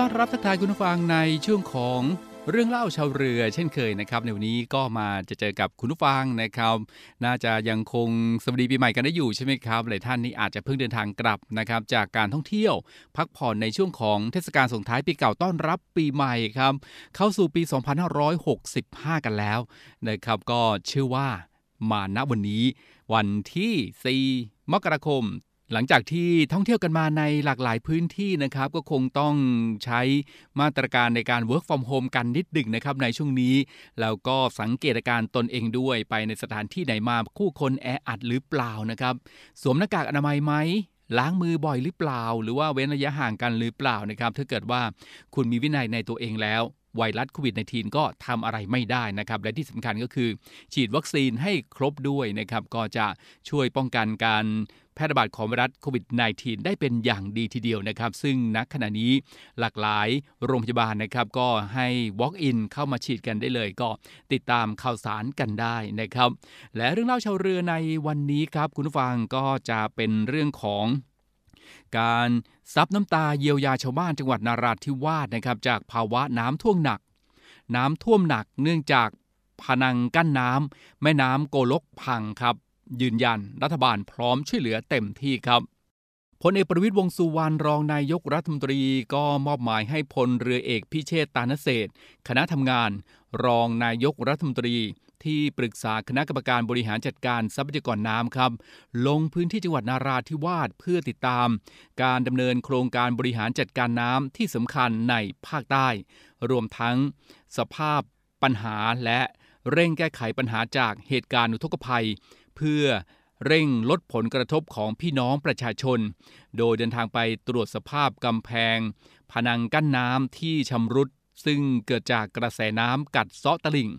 ต้อนรับทักทายคุณผู้ฟังในช่วงของเรื่องเล่าชาวเรือเช่นเคยนะครับ ในวันนี้ก็มาจะเจอกับคุณผู้ฟังนะครับ น่าจะยังคงสวัสดีปีใหม่กันได้อยู่ใช่ไหมครับหลายท่านนี้อาจจะเพิ่งเดินทางกลับนะครับ จากการท่องเที่ยว พักผ่อนในช่วงของเทศกาลส่งท้ายปีเก่าต้อนรับปีใหม่ครับ เข้าสู่ปี 2565 กันแล้วนะครับ ก็เชื่อว่ามาณวันนี้วันที่ 4 มกราคม หลังจากที่ท่องเที่ยวกันมาในหลากหลายพื้นที่นะครับ ก็คงต้องใช้มาตรการในการ work from home กันนิดดึกนะครับในช่วงนี้แล้วก็สังเกตอาการตนเองด้วยไปในสถานที่ไหนมาคู่คนแออัดหรือเปล่านะครับ สวมหน้ากากอนามัยไหมล้างมือบ่อยหรือเปล่า หรือว่าเว้นระยะห่างกันหรือเปล่านะครับ ถ้าเกิดว่าคุณมีวินัยในตัวเองแล้วไวรัสโควิด -19 ก็ทำอะไรไม่ได้นะครับ และที่สำคัญก็คือ ฉีดวัคซีนให้ครบด้วยนะครับ ก็จะช่วยป้องกันการ แพร่ระบาดของไวรัสโควิด -19 ได้เป็นอย่างดีทีเดียวนะครับ ซึ่งณขณะนี้หลากหลายโรงพยาบาลนะครับก็ให้ Walk-in เข้ามาฉีดกันได้เลย ก็ติดตามข่าวสารกันได้นะครับ และเรื่องเล่าชาวเรือในวันนี้ครับคุณผู้ฟังก็จะเป็นเรื่องของการซับน้ำตาเยียวยาชาวบ้านจังหวัดนาราธิวาสนะครับ จากภาวะน้ำท่วมหนัก น้ำท่วมหนักเนื่องจากพนังกั้นน้ำแม่น้ำโกลกพังครับ ยืนยันรัฐบาลพร้อมช่วยเหลือเต็มที่ครับพลเอกประวิตยวงสุวรรณรองนายกรัฐมนตรีก็มอบหมายให้พลเรือเอกพิเชษตานเศษคณะทำงาน รองนายกรัฐมนตรี ที่ปรึกษาคณะกรรมการบริหารจัดการทรัพยากรน้ำครับ ลงพื้นที่จังหวัดนาราธิวาสเพื่อติดตาม การดำเนินโครงการบริหารจัดการน้ำที่สำคัญในภาคใต้ รวมทั้งสภาพปัญหาและเร่งแก้ไขปัญหาจากเหตุการณ์อุทกภัย เพื่อเร่งลดผลกระทบของพี่น้องประชาชน โดยเดินทางไปตรวจสภาพกำแพง ผนังกั้นน้ำที่ชำรุด ซึ่งเกิดจากกระแสน้ำกัดเซาะตลิ่ง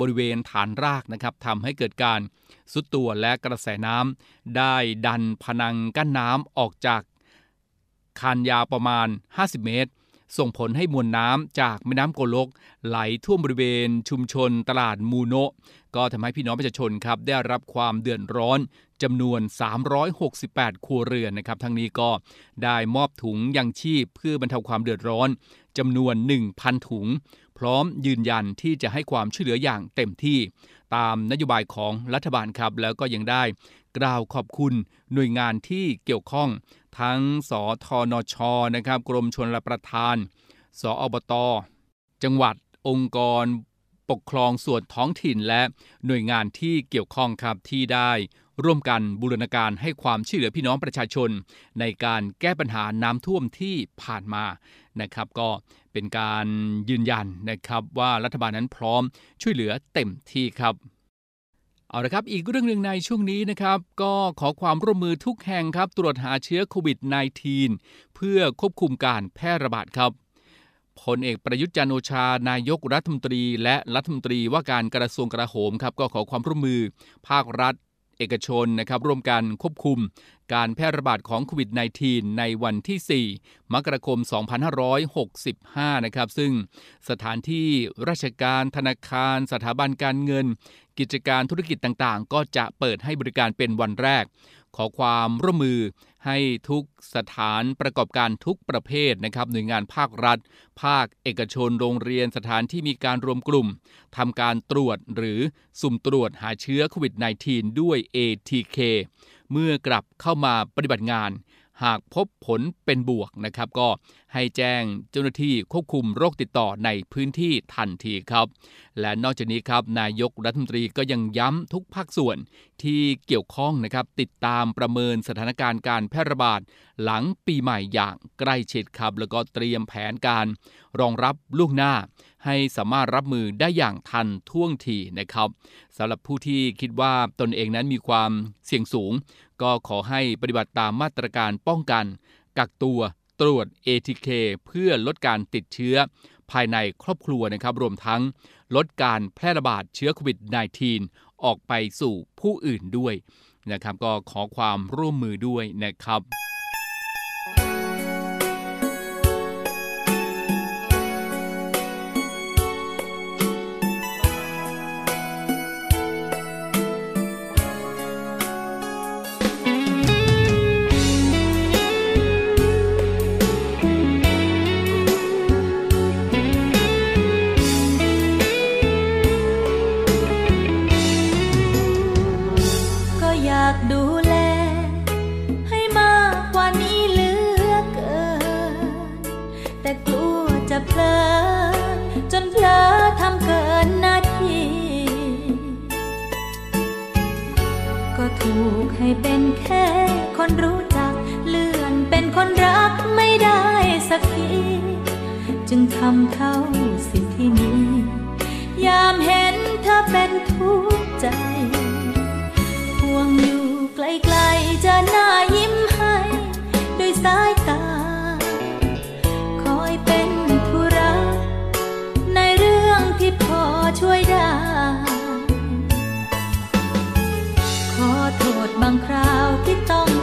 บริเวณฐานรากนะครับทำให้เกิดการสุดตัวและกระแสน้ำได้ดันผนังกั้นน้ำออกจากคานยาวประมาณ 50 เมตร ส่งผลให้มวลน้ำจากแม่น้ำโกลก ไหลท่วมบริเวณชุมชนตลาดมูโนะ ก็ทำให้พี่น้องประชาชนครับได้รับความเดือดร้อนจำนวน 368 ครัวเรือนนะครับทั้งนี้ก็ได้มอบถุงยังชีพเพื่อบรรเทาความเดือดร้อนจำนวน 1,000 ถุง พร้อมยืนยันที่จะให้ความช่วยเหลืออย่างเต็มที่ ตามนโยบายของรัฐบาลครับ แล้วก็ยังได้กล่าวขอบคุณหน่วยงานที่เกี่ยวข้อง ทั้งสทนชนะครับ กรมชลประทาน สอบต จังหวัดองค์กร ปกครองส่วนท้องถิ่นและหน่วยงานที่เกี่ยวข้องครับที่ได้ร่วมกันบูรณาการให้ความช่วยเหลือพี่น้องประชาชน ในการแก้ปัญหาน้ำท่วมที่ผ่านมานะครับ ก็เป็นการยืนยันนะครับว่ารัฐบาลนั้นพร้อมช่วยเหลือเต็มที่ครับเอาละครับ อีกเรื่องหนึ่งในช่วงนี้นะครับ ก็ขอความร่วมมือทุกแห่งครับ ตรวจหาเชื้อโควิด -19 เพื่อควบคุมการแพร่ระบาดครับ พลเอกประยุทธ์จันโอชานายกรัฐมนตรี และรัฐมนตรีว่าการกระทรวงกลาโหมครับก็ขอความร่วมมือภาครัฐเอกชนนะครับร่วมกันควบคุมการแพร่ระบาดของโควิด -19 ในวันที่ 4 มกราคม 2565 นะครับซึ่งสถานที่ราชการธนาคาร สถาบันการเงิน กิจการธุรกิจต่างๆ ก็จะเปิดให้บริการเป็นวันแรก ขอความร่วมมือให้ทุกสถานประกอบการทุกประเภทนะครับหน่วยงานภาครัฐ ภาคเอกชนโรงเรียนสถานที่มีการรวมกลุ่มทำการตรวจหรือสุ่มตรวจหาเชื้อโควิด -19 ด้วย ATK เมื่อกลับเข้ามาปฏิบัติงาน หากพบผลเป็นบวกนะครับก็ให้แจ้งเจ้าหน้าที่ควบคุมโรคติดต่อในพื้นที่ทันทีครับ และนอกจากนี้ครับนายกรัฐมนตรีก็ยังย้ำทุกภาคส่วนที่เกี่ยวข้องนะครับติดตามประเมินสถานการณ์การแพร่ระบาด หลังปีใหม่อย่างใกล้ชิดครับ แล้วก็เตรียมแผนการ รองรับล่วงหน้า ให้สามารถรับมือได้อย่างทันท่วงทีนะครับสำหรับผู้ที่คิดว่าตนเองนั้นมีความเสี่ยงสูง ก็ขอให้ปฏิบัติตามมาตรการป้องกัน กักตัวตรวจ ATK เพื่อลดการติดเชื้อ ภายในครอบครัวนะครับ รวมทั้งลดการแพร่ระบาดเชื้อโควิด -19 ออกไปสู่ผู้อื่นด้วยนะครับ ก็ขอความร่วมมือด้วยนะครับ โทรบางคราวที่ต้อง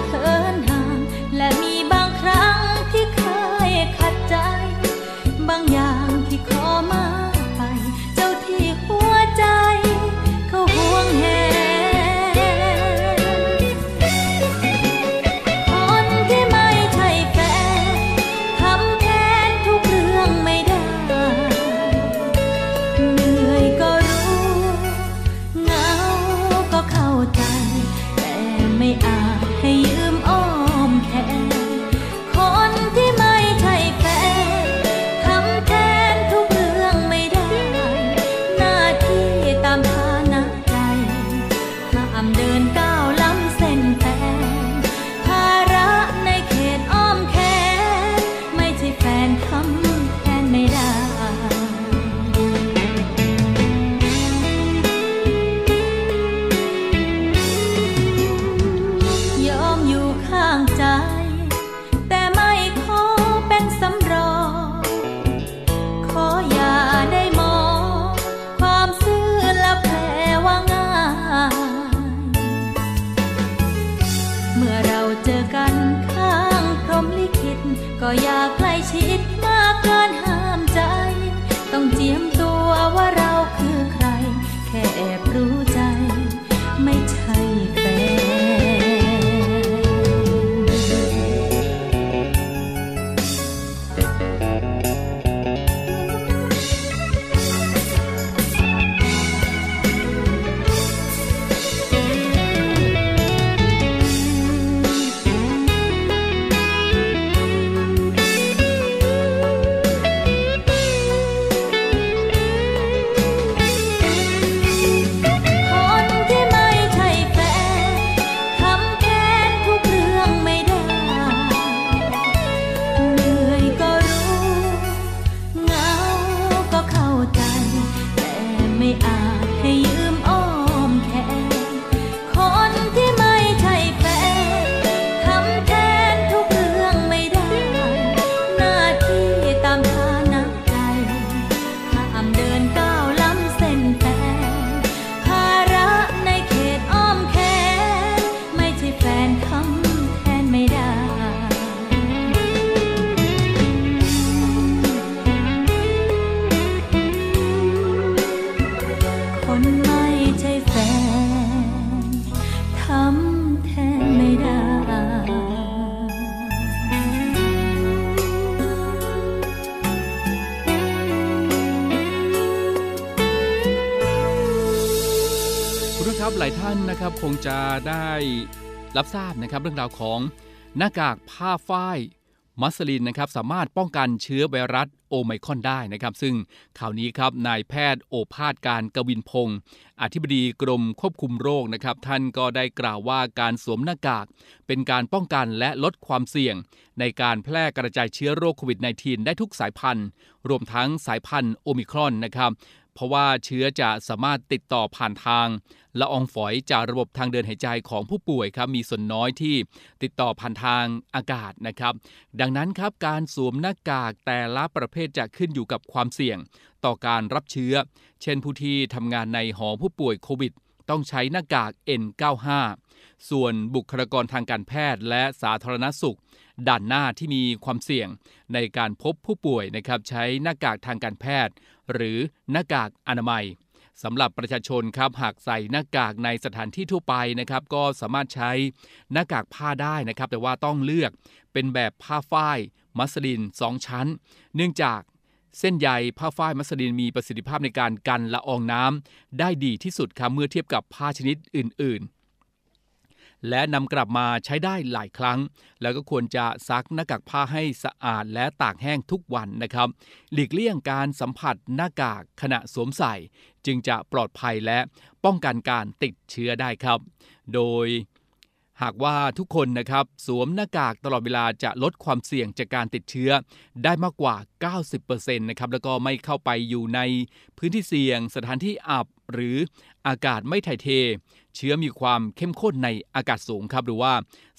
ครับหลายท่านนะครับคงจะได้รับทราบนะครับเรื่องราวของหน้ากากผ้าฝ้ายมัสลินนะครับสามารถป้องกันเชื้อไวรัสโอไมคอนได้นะครับ ซึ่งข่าวนี้ครับนายแพทย์โอภาสการกวินพงศ์อธิบดีกรมควบคุมโรคนะครับ ท่านก็ได้กล่าวว่าการสวมหน้ากาก เป็นการป้องกันและลดความเสี่ยง ในการแพร่กระจายเชื้อโรคโควิด -19 ได้ทุกสายพันธุ์ รวมทั้งสายพันธุ์โอมิครอนนะครับ เพราะว่าเชื้อจะสามารถติดต่อผ่านทางละอองฝอยจากระบบทางเดินหายใจของผู้ป่วยครับมีส่วนน้อยที่ติดต่อผ่านทางอากาศนะครับ ดังนั้นครับการสวมหน้ากากแต่ละประเภทจะขึ้นอยู่กับความเสี่ยงต่อการรับเชื้อ เช่นผู้ที่ทำงานในหอผู้ป่วยโควิด ต้องใช้หน้ากาก N95 ส่วนบุคลากรทางการแพทย์และสาธารณสุข ด่านหน้าที่มีความเสี่ยงในการพบผู้ป่วยนะครับใช้หน้ากากทางการแพทย์ หรือหน้ากากอนามัยสำหรับประชาชนครับหากใส่หน้ากากในสถานที่ทั่วไปนะครับ ก็สามารถใช้หน้ากากผ้าได้นะครับ แต่ว่าต้องเลือกเป็นแบบผ้าฝ้ายมัสลิน 2 ชั้น เนื่องจากเส้นใยผ้าฝ้ายมัสลินมีประสิทธิภาพในการกันละอองน้ำได้ดีที่สุดครับเมื่อเทียบกับผ้าชนิดอื่น และนำกลับมาใช้ได้หลายครั้ง แล้วก็ควรจะซักหน้ากากผ้าให้สะอาดและตากแห้งทุกวันนะครับ หลีกเลี่ยงการสัมผัสหน้ากากขณะสวมใส่ จึงจะปลอดภัยและป้องกันการติดเชื้อได้ครับ โดยหากว่าทุกคนนะครับสวมหน้ากากตลอดเวลาจะลดความเสี่ยงจากการติดเชื้อได้มากกว่า 90%นะครับแล้วก็ไม่เข้าไปอยู่ในพื้นที่เสี่ยง สถานที่อับหรืออากาศไม่ถ่ายเท เชื้อมีความเข้มข้นในอากาศสูงครับ หรือว่า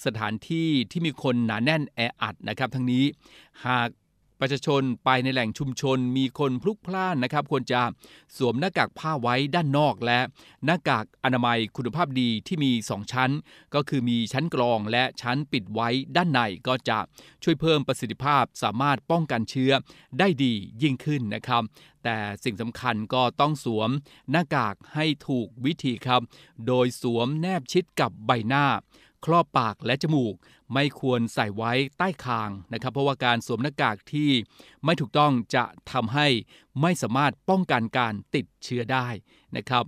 สถานที่ที่มีคนหนาแน่นแออัดนะครับ ทั้งนี้หาก ประชาชนไปในแหล่งชุมชนมีคนพลุกพล่านนะครับ ควรจะสวมหน้ากากผ้าไว้ด้านนอกและ หน้ากากอนามัยคุณภาพดีที่มี 2 ชั้น ก็คือมีชั้นกรองและชั้นปิดไว้ด้านในก็จะช่วยเพิ่มประสิทธิภาพสามารถป้องกันเชื้อได้ดียิ่งขึ้นนะครับ แต่สิ่งสำคัญก็ต้องสวมหน้ากากให้ถูกวิธีครับ โดยสวมแนบชิดกับใบหน้า ครอบปากและจมูก ไม่ควรใส่ไว้ใต้คางนะครับ เพราะว่าการสวมหน้ากากที่ไม่ถูกต้องจะทำให้ไม่สามารถป้องกันการติดเชื้อได้นะครับ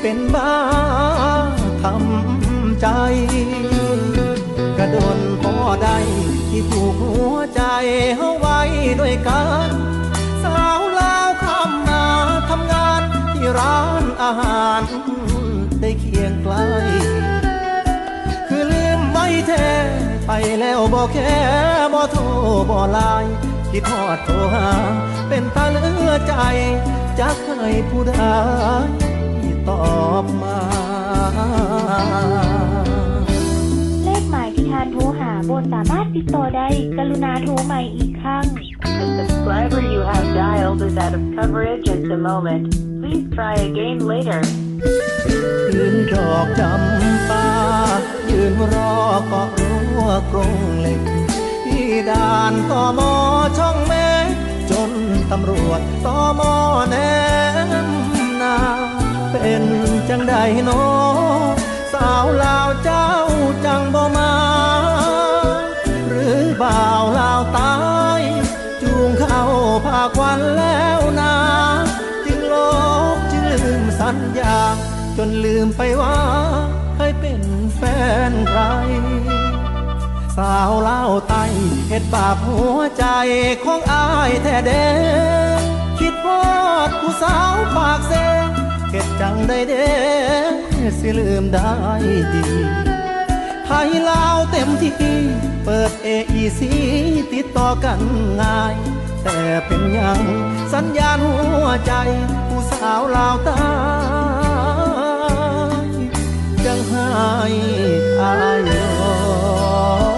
เป็นบ้าทำใจ กระโดนพอใดที่ผูกหัวใจเฮาไว้ด้วยกัน สาวลาวคำมาทำงานที่ร้านอาหาร ได้เคียงไกล คือลืมไว้แท้ไปแล้วบอกแค่บ่โทรบ่ไลน์คิดทอดโทรหา เป็นตาเลือใจจะเคยผู้ใด ตอบมา เลขหมายที่ทานโทรหาบนสามารถติดต่อได้ กรุณาโทรใหม่อีกครั้ง The subscriber you have dialed is out of coverage at the moment. Please try again later. ยืนดอกจำปายืนรอเกาะรั้วกรงเหล็กที่ด่านตอมอช่องเมฆจนตำรวจตอมอแนมนา เป็นจังใดโนอสาวลาวเจ้าจังบ่มา หรือบ่าวลาวตาย จูงเข้าภาควันแล้วนา จึงลบจึงลืมสัญญา จนลืมไปว่าเคยเป็นแฟนใคร สาวลาวไตเห็ดบาปหัวใจของอายแท้เด้คิดพอดผู้สาวปากเซ เห็ดจังได้เด้สิลืมได้ดีไทยลาวเต็มที่ เปิด AEC ติดต่อกันง่าย แต่เป็นยังสัญญาณหัวใจ ผู้สาวลาวตายจังให้อายอ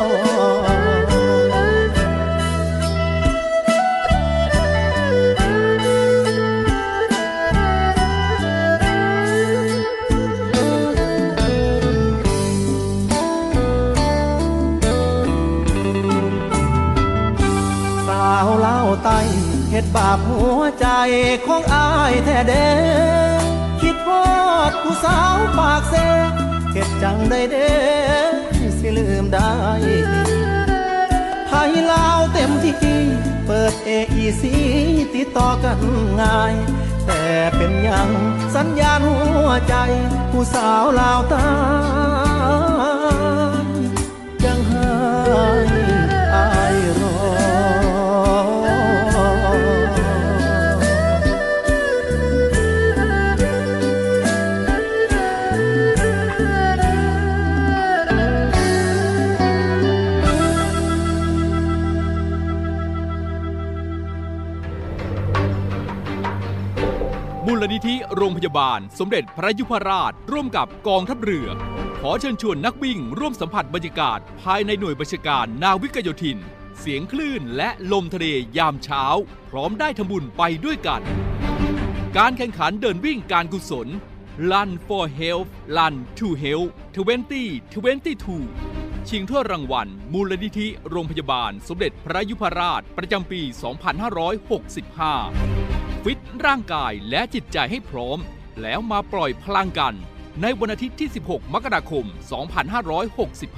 ไตเห็ดบาปหัวใจของอายแท้เด้คิดพอดผู้สาวปากเซเห็ดจังได้เด้สิลืมได้ไทยลาวเต็มที่เปิด AEC ติดต่อกันง่าย แต่เป็นยังสัญญาณหัวใจ ผู้สาวลาวตายังห้อ ธิโรงพยาบาล สมเด็จพระยุพราช ร่วมกับกองทัพเรือ ขอเชิญชวนนักวิ่ง ร่วมสัมผัสบรรยากาศ ภายในหน่วยบัญชาการนาวิกโยธิน เสียงคลื่นและลมทะเลยามเช้า พร้อมได้ทำบุญไปด้วยกัน การแข่งขันเดินวิ่งการกุศล Run for Health Run to Health 2022 ชิงถ้วยรางวัล มูลนิธิโรงพยาบาล สมเด็จพระยุพราชประจำปี 2565 ฟิตร่างกายและจิตใจให้พร้อม แล้วมาปล่อยพลังกัน ในวันอาทิตย์ที่ 16 มกราคม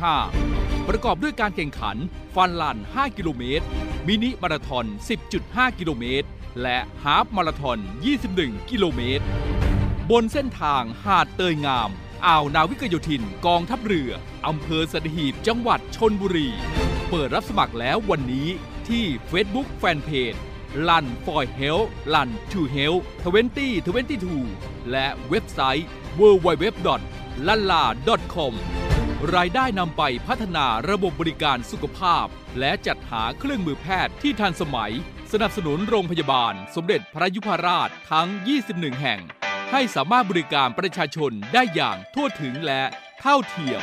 2565 ประกอบด้วยการแข่งขัน ฟันลัน 5 กิโลเมตร มินิมาราทอน 10.5 กิโลเมตร และฮาฟมาราทอน 21 กิโลเมตร บนเส้นทางหาดเตยงาม อ่าวนาวิกโยธิน กองทัพเรือ อำเภอสัตหีบ จังหวัดชนบุรี เปิดรับสมัครแล้ววันนี้ที่ Facebook Fanpage Run for Health Run to Health 2022และเว็บไซต์ www.lala.com รายได้นำไปพัฒนาระบบบริการสุขภาพ และจัดหาเครื่องมือแพทย์ที่ทันสมัย สนับสนุนโรงพยาบาล สมเด็จพระยุพราชทั้ง 21 แห่ง ให้สามารถบริการประชาชนได้อย่างทั่วถึงและเท่าเทียม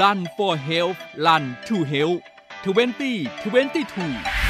Run for Health Run to Health 2022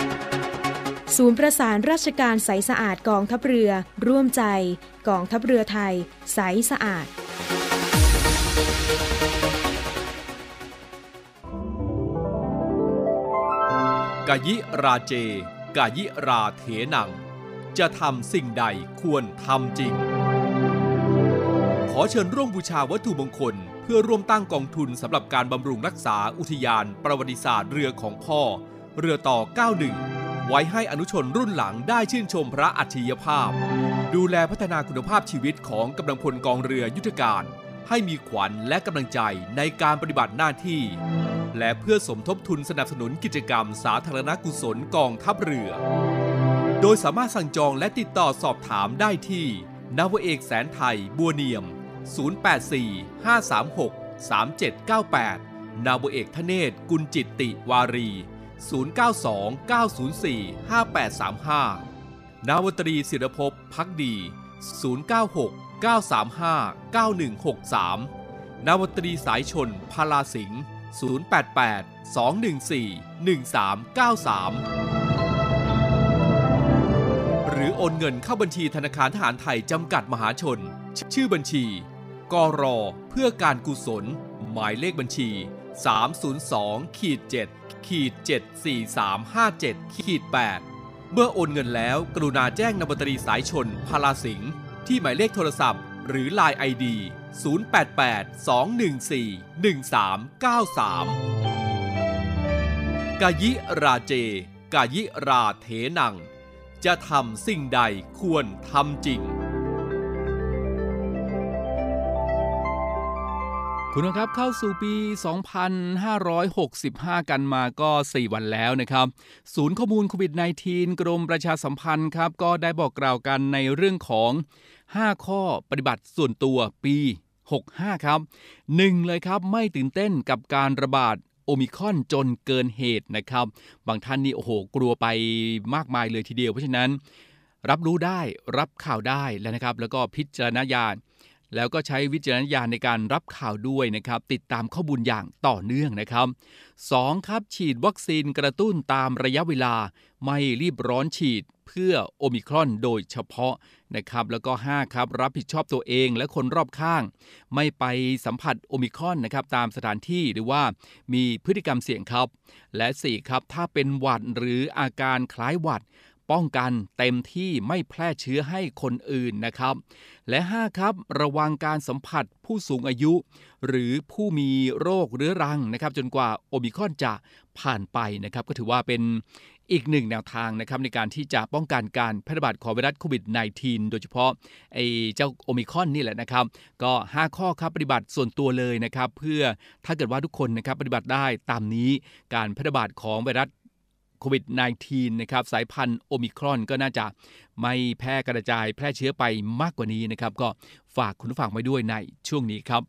ศูนย์ประสานราชการใสสะอาดกองทัพเรือ ร่วมใจ กองทัพเรือไทย ใสสะอาด กยิราเจ กยิราเถนัง จะทำสิ่งใดควรทำจริง ขอเชิญร่วมบูชาวัตถุมงคล เพื่อร่วมตั้งกองทุนสำหรับการบำรุงรักษาอุทยาน ประวัติศาสตร์เรือของพ่อ เรือต่อ 91 ไว้ให้อนุชนรุ่นหลังได้ชื่นชมพระอัจฉริยภาพ ดูแลพัฒนาคุณภาพชีวิตของกำลังพลกองเรือยุทธการ ให้มีขวัญและกำลังใจในการปฏิบัติหน้าที่ และเพื่อสมทบทุนสนับสนุนกิจกรรมสาธารณกุศลกองทัพเรือ โดยสามารถสั่งจองและติดต่อสอบถามได้ที่นาวเอกแสนไทยบัวเนียม 084 536 3798 นาวเอกทเนศกุลจิตติวารี 092 904 5835 นาวตรีศิรภพพักดี 096 935 9163 นาวตรีสายชนพาลาสิงห์088 214 1393 หรือโอนเงินเข้าบัญชีธนาคารทหารไทยจำกัดมหาชน ชื่อบัญชี กรอเพื่อการกุศล หมายเลขบัญชี 302-7 ขีด74357ขีด8เมื่อโอนเงินแล้วกรุณาแจ้งนบตรีสายชนพาลาสิงห์ที่หมายเลขโทรศัพท์ หรือ Line ID 088-214-1393 กายิราเจ กายิราเถนัง จะทำสิ่งใดควรทำจริง คุณครับเข้าสู่ปี 2565 กันมาก็ 4 วันแล้วนะครับ ศูนย์ข้อมูลโควิด -19 กรมประชาสัมพันธ์ครับ ก็ได้บอกกล่าวกันในเรื่องของ 5 ข้อปฏิบัติส่วนตัวปี 65 ครับ 1 เลยครับไม่ตื่นเต้นกับการระบาดโอมิคอนจนเกินเหตุนะครับ บางท่านนี่โอ้โหกลัวไปมากมายเลยทีเดียวเพราะฉะนั้น รับรู้ได้รับข่าวได้แล้วนะครับ แล้วก็พิจารณญาณ แล้วก็ใช้วิจารณญาณในการรับข่าวด้วยนะครับ ติดตามข้อมูลอย่างต่อเนื่องนะครับ 2. ครับฉีดวัคซีนกระตุ้นตามระยะเวลา ไม่รีบร้อนฉีดเพื่อโอมิครอนโดยเฉพาะนะครับ แล้วก็ 5 ครับ รับผิดชอบตัวเองและคนรอบข้าง ไม่ไปสัมผัสโอมิครอนนะครับ ตามสถานที่หรือว่ามีพฤติกรรมเสี่ยงครับ และ 4 ครับ ถ้าเป็นหวัดหรืออาการคล้ายหวัด ป้องกันเต็มที่ไม่แพร่เชื้อให้คนอื่นนะครับ และ 5 ครับ ระวังการสัมผัสผู้สูงอายุ หรือผู้มีโรคเรื้อรังนะครับ จนกว่าโอมิครอนจะผ่านไปนะครับ ก็ถือว่าเป็นอีกหนึ่งแนวทางนะครับในการที่จะป้องกันการแพร่ระบาดของไวรัสโควิด -19 โดยเฉพาะไอ้เจ้าโอมิคอนนี่แหละนะครับ ก็ 5 ข้อครับปฏิบัติส่วนตัวเลยนะครับ เพื่อถ้าเกิดว่าทุกคนนะครับปฏิบัติได้ตามนี้การแพร่ระบาดของไวรัส โควิด -19 นะครับสายพันธุ์โอมิครอนก็น่าจะไม่แพร่กระจายแพร่เชื้อไปมากกว่านี้นะครับก็ฝากคุณผู้ฟังไว้ด้วยในช่วงนี้ครับ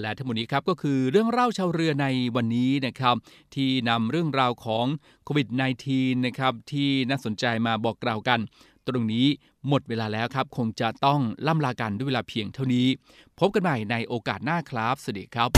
และทั้งหมดนี้ครับก็คือเรื่องเล่าชาวเรือในวันนี้นะครับ ที่นำเรื่องราวของโควิด -19 นะครับที่น่าสนใจมาบอกกล่าวกัน ตรงนี้หมดเวลาแล้วครับ คงจะต้องล่ำลากันด้วยเวลาเพียงเท่านี้ พบกันใหม่ในโอกาสหน้าครับ สวัสดีครับ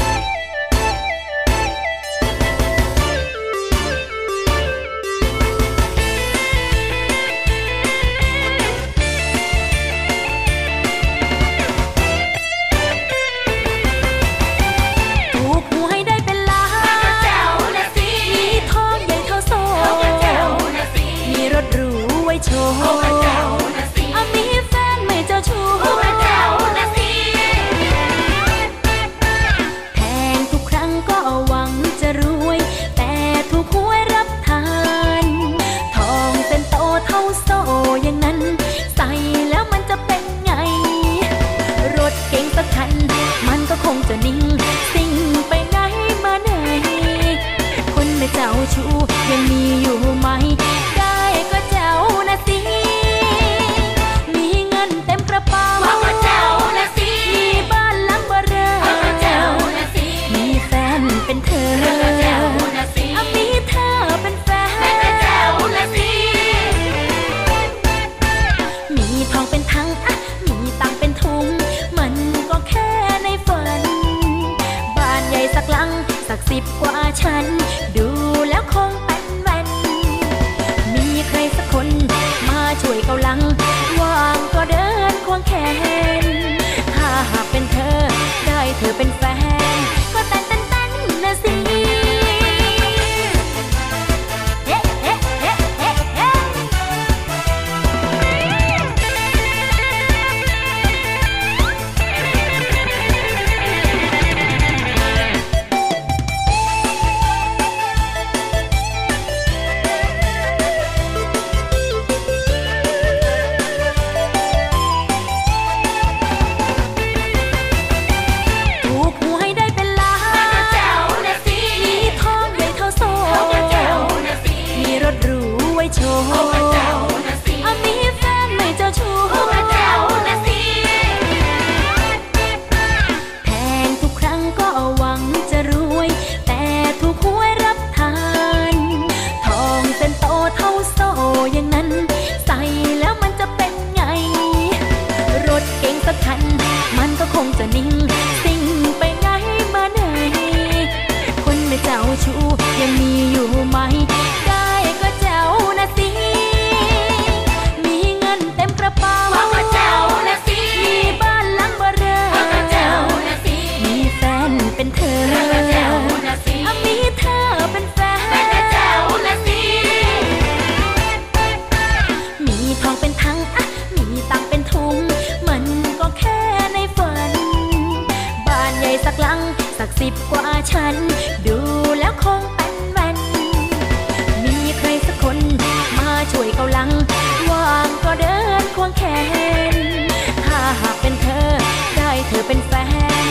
สักสิบกว่าชั้นดูแล้วคงเป็นแว่นมีใครสักคน มาช่วยเกาลัง ว่างก็เดินควงแขน ถ้าหากเป็นเธอ ได้เธอเป็นแฟน